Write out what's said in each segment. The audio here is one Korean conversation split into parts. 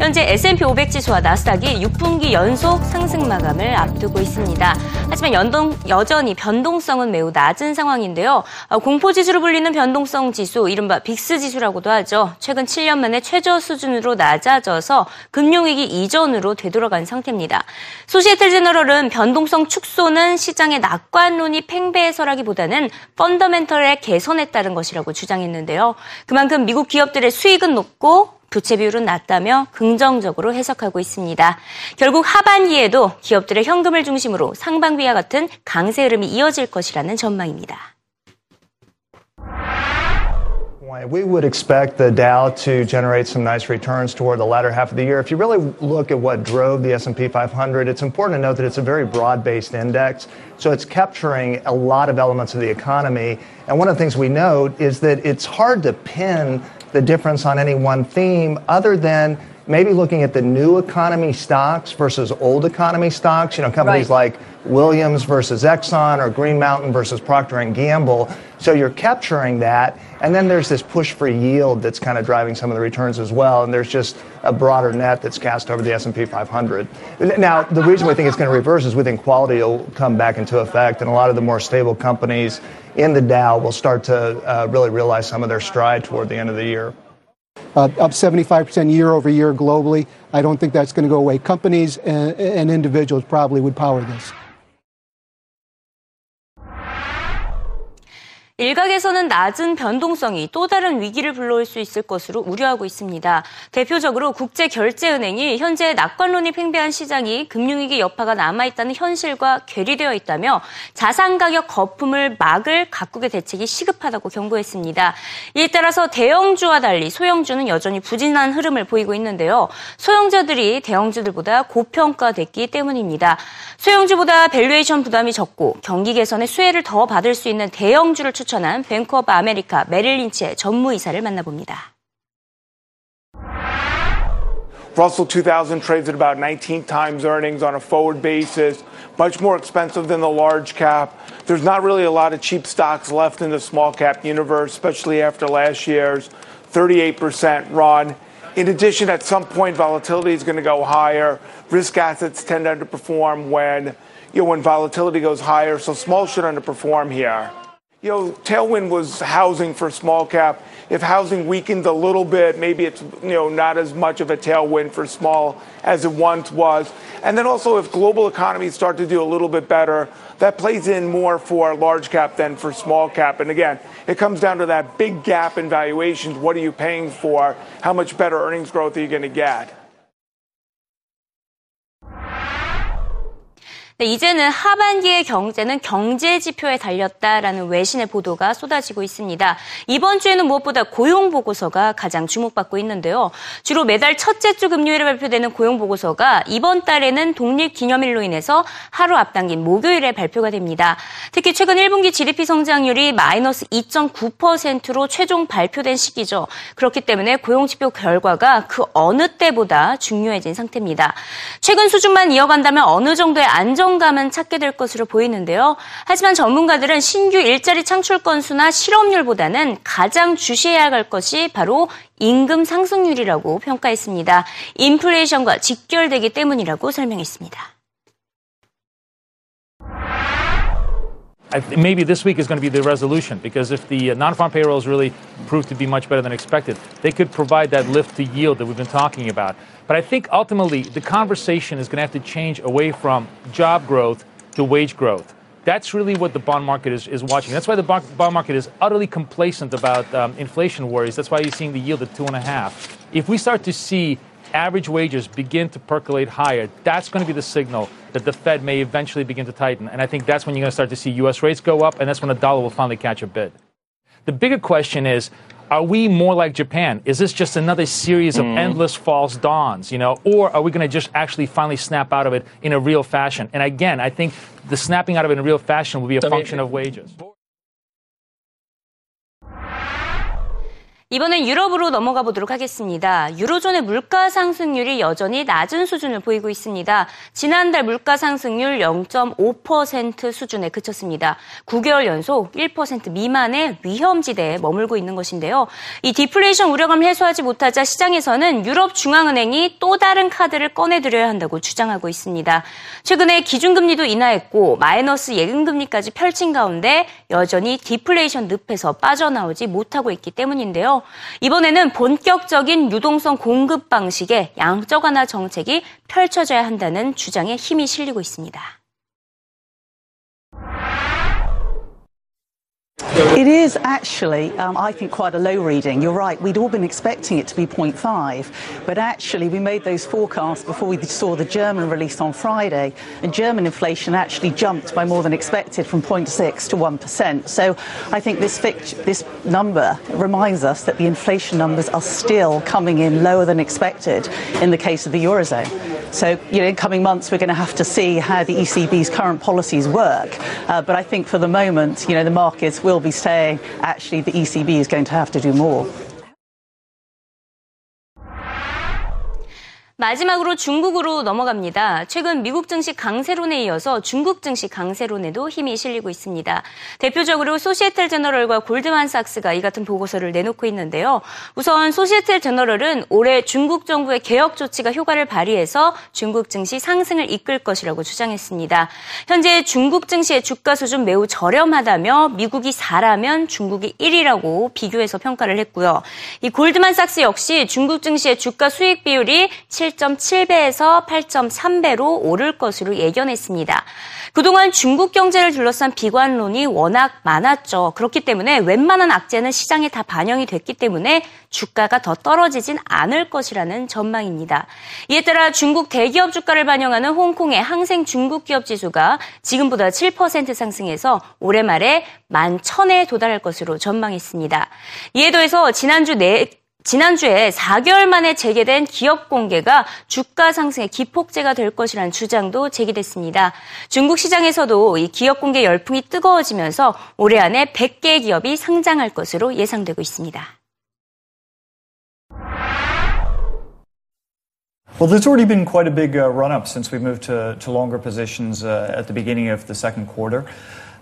현재 S&P 500 지수와 나스닥이 6분기 연속 상승 마감을 앞두고 있습니다. 하지만 연동, 여전히 변동성은 매우 낮은 상황인데요. 어, 공포 지수로 불리는 변동성 지수, 이른바 빅스 지수라고도 하죠. 최근 7년 만에 최저 수준으로 낮아져서 금융위기 이전으로 되돌아간 상태입니다. 소시에텔 제너럴은 변동성 축소는 시장의 낙관론이 팽배해서라기보다는 펀더멘털의 개선에 따른 것이라고 주장했는데요. 그만큼 미국 기업들의 수익은 높고 부채 비율은 낮다며 긍정적으로 해석하고 있습니다. 결국 하반기에도 기업들의 현금을 중심으로 상반기와 같은 강세 흐름이 이어질 것이라는 전망입니다. We would expect the Dow to generate some nice returns toward the latter half of the year. If you really look at what drove the S&P 500, it's important to note that it's a very broad-based index, so it's capturing a lot of elements of the economy. And one of the things we note is that it's hard to pin the difference on any one theme other than maybe looking at the new economy stocks versus old economy stocks. You know, companies right. like Williams versus Exxon or Green Mountain versus Procter and Gamble. So you're capturing that, and then there's this push for yield that's kind of driving some of the returns as well. And there's just a broader net that's cast over the S&P 500. Now, the reason we think it's going to reverse is we think quality will come back into effect, and a lot of the more stable companies in the Dow will start to uh, really realize some of their stride toward the end of the year. Uh, up 75% year over year globally. I don't think that's going to go away. Companies and, and individuals probably would power this. 일각에서는 낮은 변동성이 또 다른 위기를 불러올 수 있을 것으로 우려하고 있습니다. 대표적으로 국제결제은행이 현재 낙관론이 팽배한 시장이 금융위기 여파가 남아있다는 현실과 괴리되어 있다며 자산가격 거품을 막을 각국의 대책이 시급하다고 경고했습니다. 이에 따라서 대형주와 달리 소형주는 여전히 부진한 흐름을 보이고 있는데요. 소형주들이 대형주들보다 고평가됐기 때문입니다. 소형주보다 valuation 부담이 적고 경기 개선에 수혜를 더 받을 수 있는 대형주를 추천 추천한 뱅크 오브 아메리카 메릴 린치의 전무이사를 만나봅니다. Russell 2000 trades at about 19 times earnings on a forward basis, much more expensive than the large cap. There's not really a lot of cheap stocks left in the small cap universe, especially after last year's 38% run. In addition, at some point, volatility is going to go higher. Risk assets tend to underperform when, you know, when volatility goes higher, so small should underperform here. You know, tailwind was housing for small cap. If housing weakened a little bit, maybe it's you know not as much of a tailwind for small as it once was. And then also, if global economies start to do a little bit better, that plays in more for large cap than for small cap. And again, it comes down to that big gap in valuations. What are you paying for? How much better earnings growth are you going to get? 이제는 하반기의 경제는 경제 지표에 달렸다라는 외신의 보도가 쏟아지고 있습니다. 이번 주에는 무엇보다 고용 보고서가 가장 주목받고 있는데요. 주로 매달 첫째 주 금요일에 발표되는 고용 보고서가 이번 달에는 독립 기념일로 인해서 하루 앞당긴 목요일에 발표가 됩니다. 특히 최근 1분기 GDP 성장률이 마이너스 2.9%로 최종 발표된 시기죠. 그렇기 때문에 고용 지표 결과가 그 어느 때보다 중요해진 상태입니다. 최근 수준만 이어간다면 어느 정도의 안정 안정감은 찾게 될 것으로 보이는데요. 하지만 전문가들은 신규 일자리 창출 건수나 실업률보다는 가장 주시해야 할 것이 바로 임금 상승률이라고 평가했습니다. 인플레이션과 직결되기 때문이라고 설명했습니다. maybe this week is going to be the resolution because if the uh, non-farm payrolls really prove to be much better than expected, they could provide that lift to yield that we've been talking about. But I think ultimately the conversation is going to have to change away from job growth to wage growth. That's really what the bond market is, is watching. That's why the bond market is utterly complacent about um, inflation worries. That's why you're seeing the yield at two and a half. If we start to see average wages begin to percolate higher, that's going to be the signal that the Fed may eventually begin to tighten. And I think that's when you're going to start to see U.S. rates go up, and that's when the dollar will finally catch a bid. The bigger question is, are we more like Japan? Is this just another series of mm. endless false dawns, you know, or are we going to just actually finally snap out of it in a real fashion? And again, I think the snapping out of it in a real fashion will be a function of wages. 이번엔 유럽으로 넘어가 보도록 하겠습니다. 유로존의 물가 상승률이 여전히 낮은 수준을 보이고 있습니다. 지난달 물가 상승률 0.5% 수준에 그쳤습니다. 9개월 연속 1% 미만의 위험지대에 머물고 있는 것인데요. 이 디플레이션 우려감을 해소하지 못하자 시장에서는 유럽 중앙은행이 또 다른 카드를 꺼내드려야 한다고 주장하고 있습니다. 최근에 기준금리도 인하했고 마이너스 예금금리까지 펼친 가운데 여전히 디플레이션 늪에서 빠져나오지 못하고 있기 때문인데요. 이번에는 본격적인 유동성 공급 방식의 양적 완화 정책이 펼쳐져야 한다는 주장에 힘이 실리고 있습니다. It is actually, um, I think, quite a low reading. You're right, we'd all been expecting it to be 0.5, but actually we made those forecasts before we saw the German release on Friday, and German inflation actually jumped by more than expected from 0.6 to 1%. So I think this, this number reminds us that the inflation numbers are still coming in lower than expected in the case of the Eurozone. So, you know, in coming months, we're going to have to see how the ECB's current policies work. Uh, but I think for the moment, you know, the markets will be saying actually the ECB is going to have to do more. 마지막으로 중국으로 넘어갑니다. 최근 미국 증시 강세론에 이어서 중국 증시 강세론에도 힘이 실리고 있습니다. 대표적으로 소시에텔 제너럴과 골드만삭스가 이 같은 보고서를 내놓고 있는데요. 우선 소시에텔 제너럴은 올해 중국 정부의 개혁 조치가 효과를 발휘해서 중국 증시 상승을 이끌 것이라고 주장했습니다. 현재 중국 증시의 주가 수준 매우 저렴하다며 미국이 4라면 중국이 1이라고 비교해서 평가를 했고요. 이 골드만삭스 역시 중국 증시의 주가 수익 비율이 7 7.7배에서 8.3배로 오를 것으로 예견했습니다. 그동안 중국 경제를 둘러싼 비관론이 워낙 많았죠. 그렇기 때문에 웬만한 악재는 시장에 다 반영이 됐기 때문에 주가가 더 떨어지진 않을 것이라는 전망입니다. 이에 따라 중국 대기업 주가를 반영하는 홍콩의 항생 중국 기업 지수가 지금보다 7% 상승해서 올해 말에 11,000에 도달할 것으로 전망했습니다. 이에 더해서 지난주 내 지난주에 4개월 만에 재개된 기업 공개가 주가 상승의 기폭제가 될 것이라는 주장도 제기됐습니다. 중국 시장에서도 이 기업 공개 열풍이 뜨거워지면서 올해 안에 100개 기업이 상장할 것으로 예상되고 있습니다. Well, there's already been quite a big uh, run up since we moved to, to longer positions uh, at the beginning of the second quarter.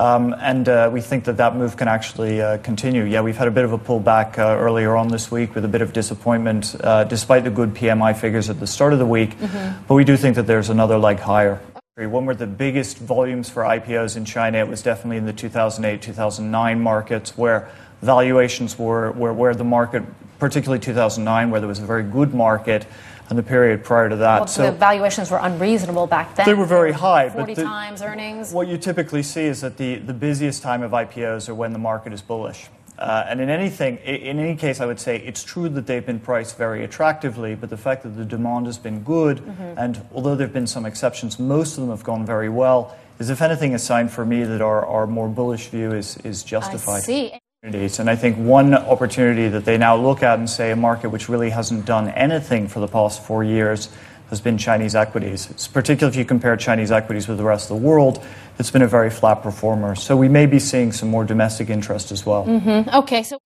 Um, and uh, we think that that move can actually uh, continue. Yeah, we've had a bit of a pullback uh, earlier on this week with a bit of disappointment, uh, despite the good PMI figures at the start of the week. Mm-hmm. But we do think that there's another leg higher. When were the biggest volumes for IPOs in China? It was definitely in the 2008 2009 markets where valuations were, were where the market, particularly 2009, where there was a very good market and the period prior to that. Well, so the valuations were unreasonable back then. They were very high. 40 but the, times earnings. What you typically see is that the, the busiest time of IPOs are when the market is bullish. Uh, and in anything, in any case, I would say it's true that they've been priced very attractively, but the fact that the demand has been good, mm-hmm. and although there have been some exceptions, most of them have gone very well, is if anything a sign for me that our, our more bullish view is, is justified. I see. And I think one opportunity that they now look at and say a market which really hasn't done anything for the past four years has been Chinese equities. It's particularly if you compare Chinese equities with the rest of the world, it's been a very flat performer. So we may be seeing some more domestic interest as well. Mm-hmm. Okay, so.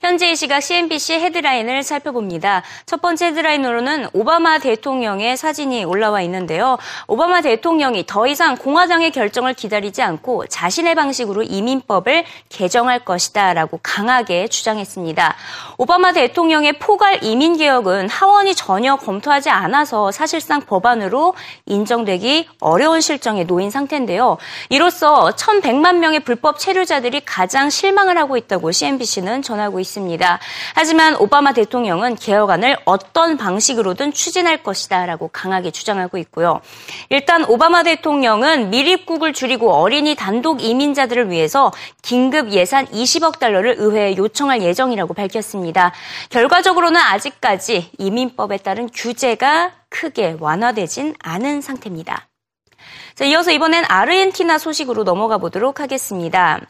현재 이 시각 CNBC 헤드라인을 살펴봅니다. 첫 번째 헤드라인으로는 오바마 대통령의 사진이 올라와 있는데요. 오바마 대통령이 더 이상 공화당의 결정을 기다리지 않고 자신의 방식으로 이민법을 개정할 것이다 라고 강하게 주장했습니다. 오바마 대통령의 포괄 이민 개혁은 하원이 전혀 검토하지 않아서 사실상 법안으로 인정되기 어려운 실정에 놓인 상태인데요. 이로써 1,100만 명의 불법 체류자들이 가장 실망을 하고 있다고 CNBC는 전하고 있습니다. 있습니다. 하지만 오바마 대통령은 개혁안을 어떤 방식으로든 추진할 것이다라고 강하게 주장하고 있고요. 일단 오바마 대통령은 미입국을 줄이고 어린이 단독 이민자들을 위해서 긴급 예산 20억 달러를 의회에 요청할 예정이라고 밝혔습니다. 결과적으로는 아직까지 이민법에 따른 규제가 크게 완화되진 않은 상태입니다. 자, 이어서 이번엔 아르헨티나 소식으로 넘어가 보도록 하겠습니다.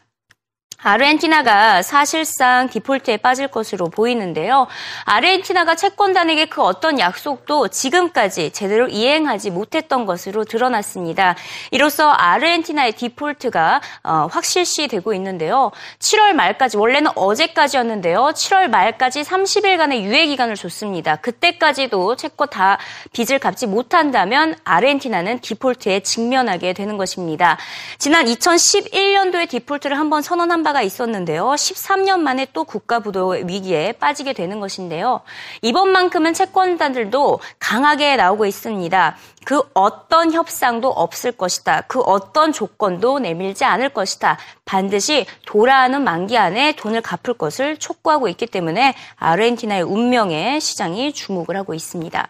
아르헨티나가 사실상 디폴트에 빠질 것으로 보이는데요. 아르헨티나가 채권단에게 그 어떤 약속도 지금까지 제대로 이행하지 못했던 것으로 드러났습니다. 이로써 아르헨티나의 디폴트가 어, 확실시 되고 있는데요. 7월 말까지 원래는 어제까지였는데요. 7월 말까지 30일간의 유예 기간을 줬습니다. 그때까지도 채권 다 빚을 갚지 못한다면 아르헨티나는 디폴트에 직면하게 되는 것입니다. 지난 2011년도에 디폴트를 한번 선언한 바 바가 있었는데요. 13년 만에 또 국가 부도 위기에 빠지게 되는 것인데요. 이번만큼은 채권단들도 강하게 나오고 있습니다. 그 어떤 협상도 없을 것이다. 그 어떤 조건도 내밀지 않을 것이다. 반드시 돌아가는 만기 안에 돈을 갚을 것을 촉구하고 있기 때문에 아르헨티나의 운명에 시장이 주목을 하고 있습니다.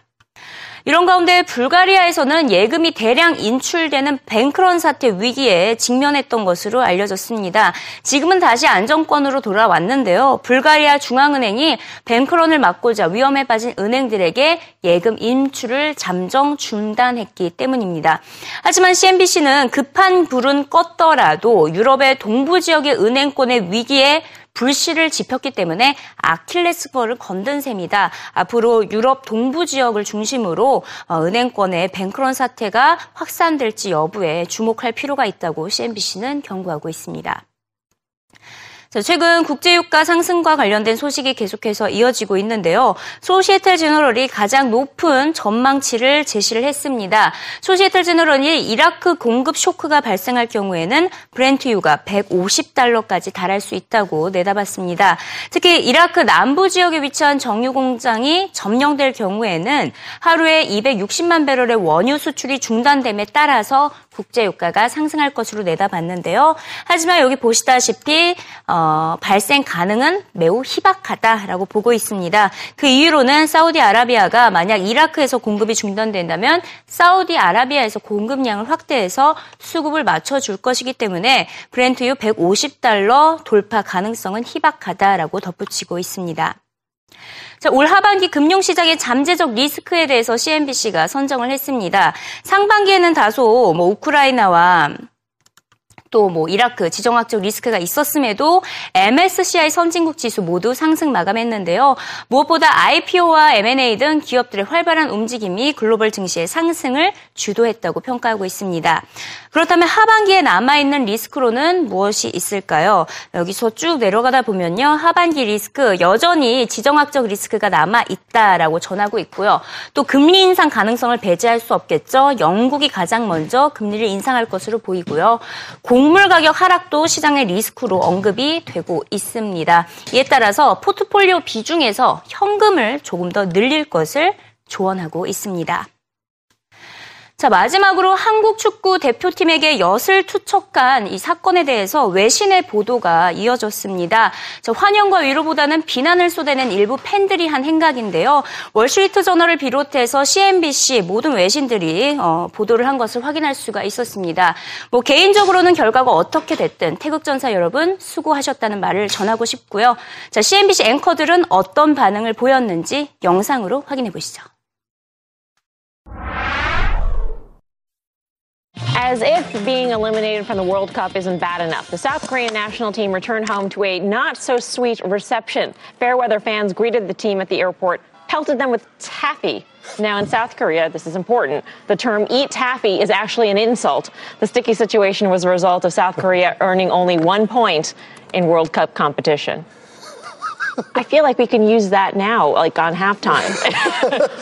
이런 가운데 불가리아에서는 예금이 대량 인출되는 뱅크런 사태 위기에 직면했던 것으로 알려졌습니다. 지금은 다시 안정권으로 돌아왔는데요. 불가리아 중앙은행이 뱅크런을 막고자 위험에 빠진 은행들에게 예금 인출을 잠정 중단했기 때문입니다. 하지만 CNBC는 급한 불은 껐더라도 유럽의 동부 지역의 은행권의 위기에 불씨를 지폈기 때문에 아킬레스건을 건든 셈이다. 앞으로 유럽 동부 지역을 중심으로 어, 은행권의 뱅크런 사태가 확산될지 여부에 주목할 필요가 있다고 CNBC는 경고하고 있습니다. 최근 국제유가 상승과 관련된 소식이 계속해서 이어지고 있는데요. 소시에텔 제너럴이 가장 높은 전망치를 제시를 했습니다. 소시에텔 제너럴이 이라크 공급 쇼크가 발생할 경우에는 브렌트유가 150달러까지 달할 수 있다고 내다봤습니다. 특히 이라크 남부 지역에 위치한 정유 공장이 점령될 경우에는 하루에 260만 배럴의 원유 수출이 중단됨에 따라서 국제유가가 상승할 것으로 내다봤는데요. 하지만 여기 보시다시피 어, 발생 가능은 매우 희박하다라고 보고 있습니다. 그 이유로는 사우디아라비아가 만약 이라크에서 공급이 중단된다면 사우디아라비아에서 공급량을 확대해서 수급을 맞춰줄 것이기 때문에 브렌트유 150달러 돌파 가능성은 희박하다라고 덧붙이고 있습니다. 자, 올 하반기 금융시장의 잠재적 리스크에 대해서 CNBC가 선정을 했습니다. 상반기에는 다소 뭐 우크라이나와 또 뭐 이라크 지정학적 리스크가 있었음에도 MSCI 선진국 지수 모두 상승 마감했는데요. 무엇보다 IPO와 M&A 등 기업들의 활발한 움직임이 글로벌 증시의 상승을 주도했다고 평가하고 있습니다. 그렇다면 하반기에 남아있는 리스크로는 무엇이 있을까요? 여기서 쭉 내려가다 보면요. 하반기 리스크 여전히 지정학적 리스크가 남아있다라고 전하고 있고요. 또 금리 인상 가능성을 배제할 수 없겠죠. 영국이 가장 먼저 금리를 인상할 것으로 보이고요. 곡물 가격 하락도 시장의 리스크로 언급이 되고 있습니다. 이에 따라서 포트폴리오 비중에서 현금을 조금 더 늘릴 것을 조언하고 있습니다. 자, 마지막으로 한국 축구 대표팀에게 엿을 투척한 이 사건에 대해서 외신의 보도가 이어졌습니다. 자, 환영과 위로보다는 비난을 쏟아낸 일부 팬들이 한 행각인데요. 월스트리트 저널을 비롯해서 CNBC 모든 외신들이 어, 보도를 한 것을 확인할 수가 있었습니다. 뭐 개인적으로는 결과가 어떻게 됐든 태극전사 여러분 수고하셨다는 말을 전하고 싶고요. 자, CNBC 앵커들은 어떤 반응을 보였는지 영상으로 확인해 보시죠. As if being eliminated from the World Cup isn't bad enough, the South Korean national team returned home to a not so sweet reception. Fairweather fans greeted the team at the airport, pelted them with taffy. Now, in South Korea, this is important. The term eat taffy is actually an insult. The sticky situation was a result of South Korea earning only one point in World Cup competition. I feel like we can use that now, like on halftime.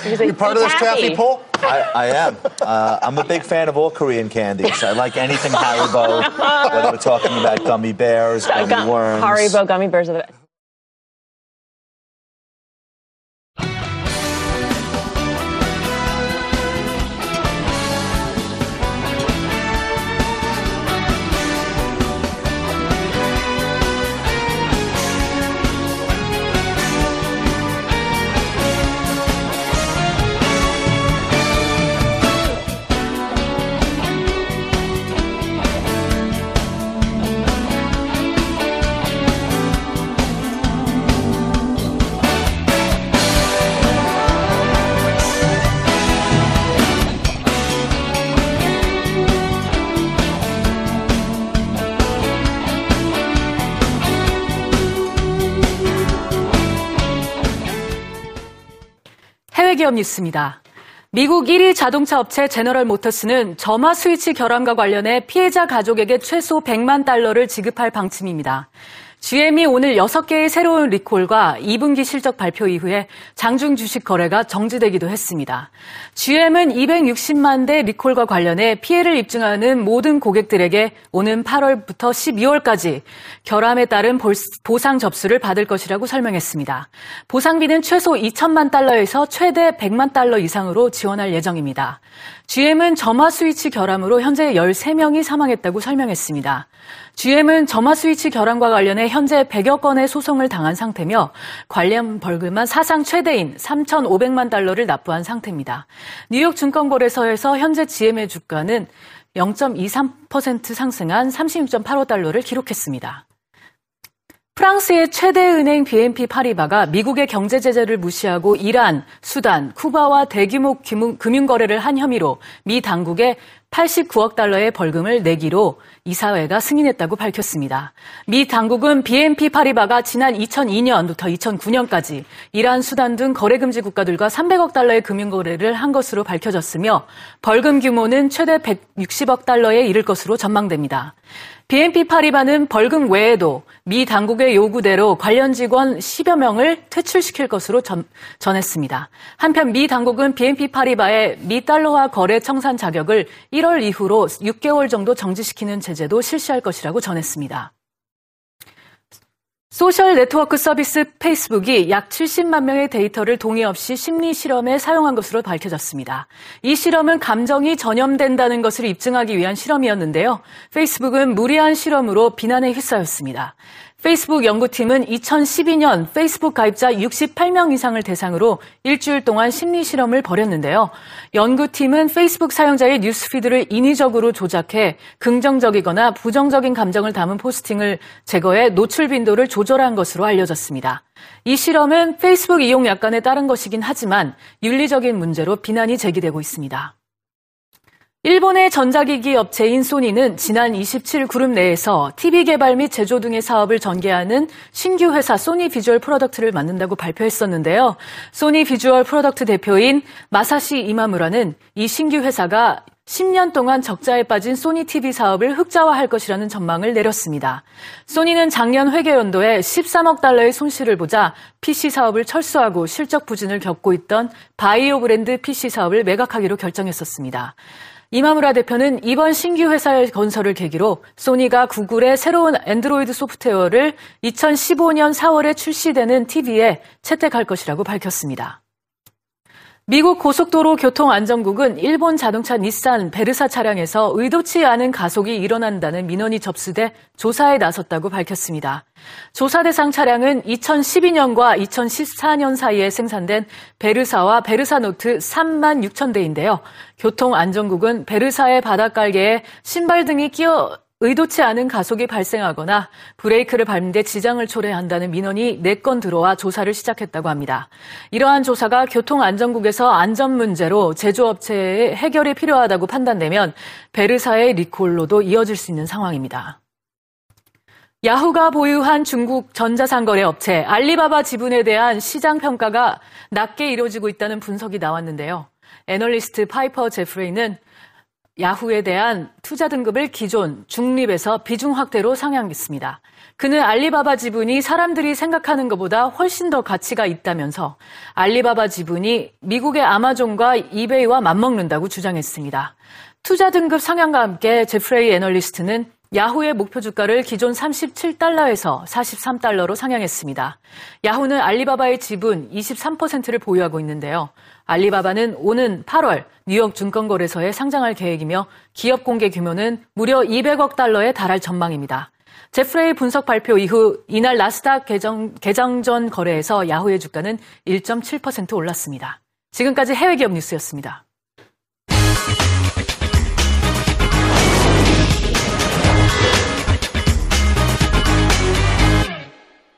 You're part of this taffy poll? I, I am. Uh, I'm a big fan of all Korean candies. I like anything Haribo, whether we're talking about gummy bears, gummy worms. Haribo gummy bears are the best. 기업 뉴스입니다. 미국 1위 자동차 업체 제너럴 모터스는 점화 스위치 결함과 관련해 피해자 가족에게 최소 100만 달러를 지급할 방침입니다. GM이 오늘 6개의 새로운 리콜과 2분기 실적 발표 이후에 장중 주식 거래가 정지되기도 했습니다. GM은 260만 대 리콜과 관련해 피해를 입증하는 모든 고객들에게 오는 8월부터 12월까지 결함에 따른 보상 접수를 받을 것이라고 설명했습니다. 보상비는 최소 2천만 달러에서 최대 100만 달러 이상으로 지원할 예정입니다. GM은 점화 스위치 결함으로 현재 13명이 사망했다고 설명했습니다. GM은 점화 스위치 결함과 관련해 현재 100여 건의 소송을 당한 상태며 관련 벌금은 사상 최대인 3,500만 달러를 납부한 상태입니다. 뉴욕 증권거래소에서 현재 GM의 주가는 0.23% 상승한 36.85달러를 기록했습니다. 프랑스의 최대 은행 BNP 파리바가 미국의 경제 제재를 무시하고 이란, 수단, 쿠바와 대규모 금융 거래를 한 혐의로 미 당국에 89억 달러의 벌금을 내기로 이사회가 승인했다고 밝혔습니다. 미 당국은 BNP 파리바가 지난 2002년부터 2009년까지 이란, 수단 등 거래 금지 국가들과 300억 달러의 금융 거래를 한 것으로 밝혀졌으며 벌금 규모는 최대 160억 달러에 이를 것으로 전망됩니다. BNP 파리바는 벌금 외에도 미 당국의 요구대로 관련 직원 10여 명을 퇴출시킬 것으로 전, 전했습니다. 한편 미 당국은 BNP 파리바의 미 달러화 거래 청산 자격을 1월 이후로 6개월 정도 정지시키는 제재도 실시할 것이라고 전했습니다. 소셜 네트워크 서비스 페이스북이 약 70만 명의 데이터를 동의 없이 심리 실험에 사용한 것으로 밝혀졌습니다. 이 실험은 감정이 전염된다는 것을 입증하기 위한 실험이었는데요. 페이스북은 무리한 실험으로 비난에 휩싸였습니다. 페이스북 연구팀은 2012년 페이스북 가입자 68명 이상을 대상으로 일주일 동안 심리 실험을 벌였는데요. 연구팀은 페이스북 사용자의 뉴스피드를 인위적으로 조작해 긍정적이거나 부정적인 감정을 담은 포스팅을 제거해 노출 빈도를 조절한 것으로 알려졌습니다. 이 실험은 페이스북 이용 약관에 따른 것이긴 하지만 윤리적인 문제로 비난이 제기되고 있습니다. 일본의 전자기기 업체인 소니는 지난 27일 그룹 내에서 TV 개발 및 제조 등의 사업을 전개하는 신규 회사 소니 비주얼 프로덕트를 만든다고 발표했었는데요. 소니 비주얼 프로덕트 대표인 마사시 이마무라는 이 신규 회사가 10년 동안 적자에 빠진 소니 TV 사업을 흑자화할 것이라는 전망을 내렸습니다. 소니는 작년 회계 연도에 13억 달러의 손실을 보자 PC 사업을 철수하고 실적 부진을 겪고 있던 바이오 브랜드 PC 사업을 매각하기로 결정했었습니다. 이마무라 대표는 이번 신규 회사의 건설을 계기로 소니가 구글의 새로운 앤드로이드 소프트웨어를 2015년 4월에 출시되는 TV에 채택할 것이라고 밝혔습니다. 미국 고속도로 교통안전국은 일본 자동차 닛산 베르사 차량에서 의도치 않은 가속이 일어난다는 민원이 접수돼 조사에 나섰다고 밝혔습니다. 조사 대상 차량은 2012년과 2014년 사이에 생산된 베르사와 베르사 노트 3만 6천 대인데요. 교통안전국은 베르사의 바닥깔개에 신발 등이 끼어 의도치 않은 가속이 발생하거나 브레이크를 밟는데 지장을 초래한다는 민원이 4건 들어와 조사를 시작했다고 합니다. 이러한 조사가 교통안전국에서 안전 문제로 제조업체의 해결이 필요하다고 판단되면 베르사의 리콜로도 이어질 수 있는 상황입니다. 야후가 보유한 중국 전자상거래 업체 알리바바 지분에 대한 시장 평가가 낮게 이루어지고 있다는 분석이 나왔는데요. 애널리스트 파이퍼 제프레이는 야후에 대한 투자 등급을 기존 중립에서 비중 확대로 상향했습니다. 그는 알리바바 지분이 사람들이 생각하는 것보다 훨씬 더 가치가 있다면서 알리바바 지분이 미국의 아마존과 이베이와 맞먹는다고 주장했습니다. 투자 등급 상향과 함께 제프레이 애널리스트는 야후의 목표 주가를 기존 37달러에서 43달러로 상향했습니다. 야후는 알리바바의 지분 23%를 보유하고 있는데요. 알리바바는 오는 8월 뉴욕 증권거래소에 상장할 계획이며 기업 공개 규모는 무려 200억 달러에 달할 전망입니다. 제프레이 분석 발표 이후 이날 나스닥 개정, 개정 전 거래에서 야후의 주가는 1.7% 올랐습니다. 지금까지 해외 기업 뉴스였습니다.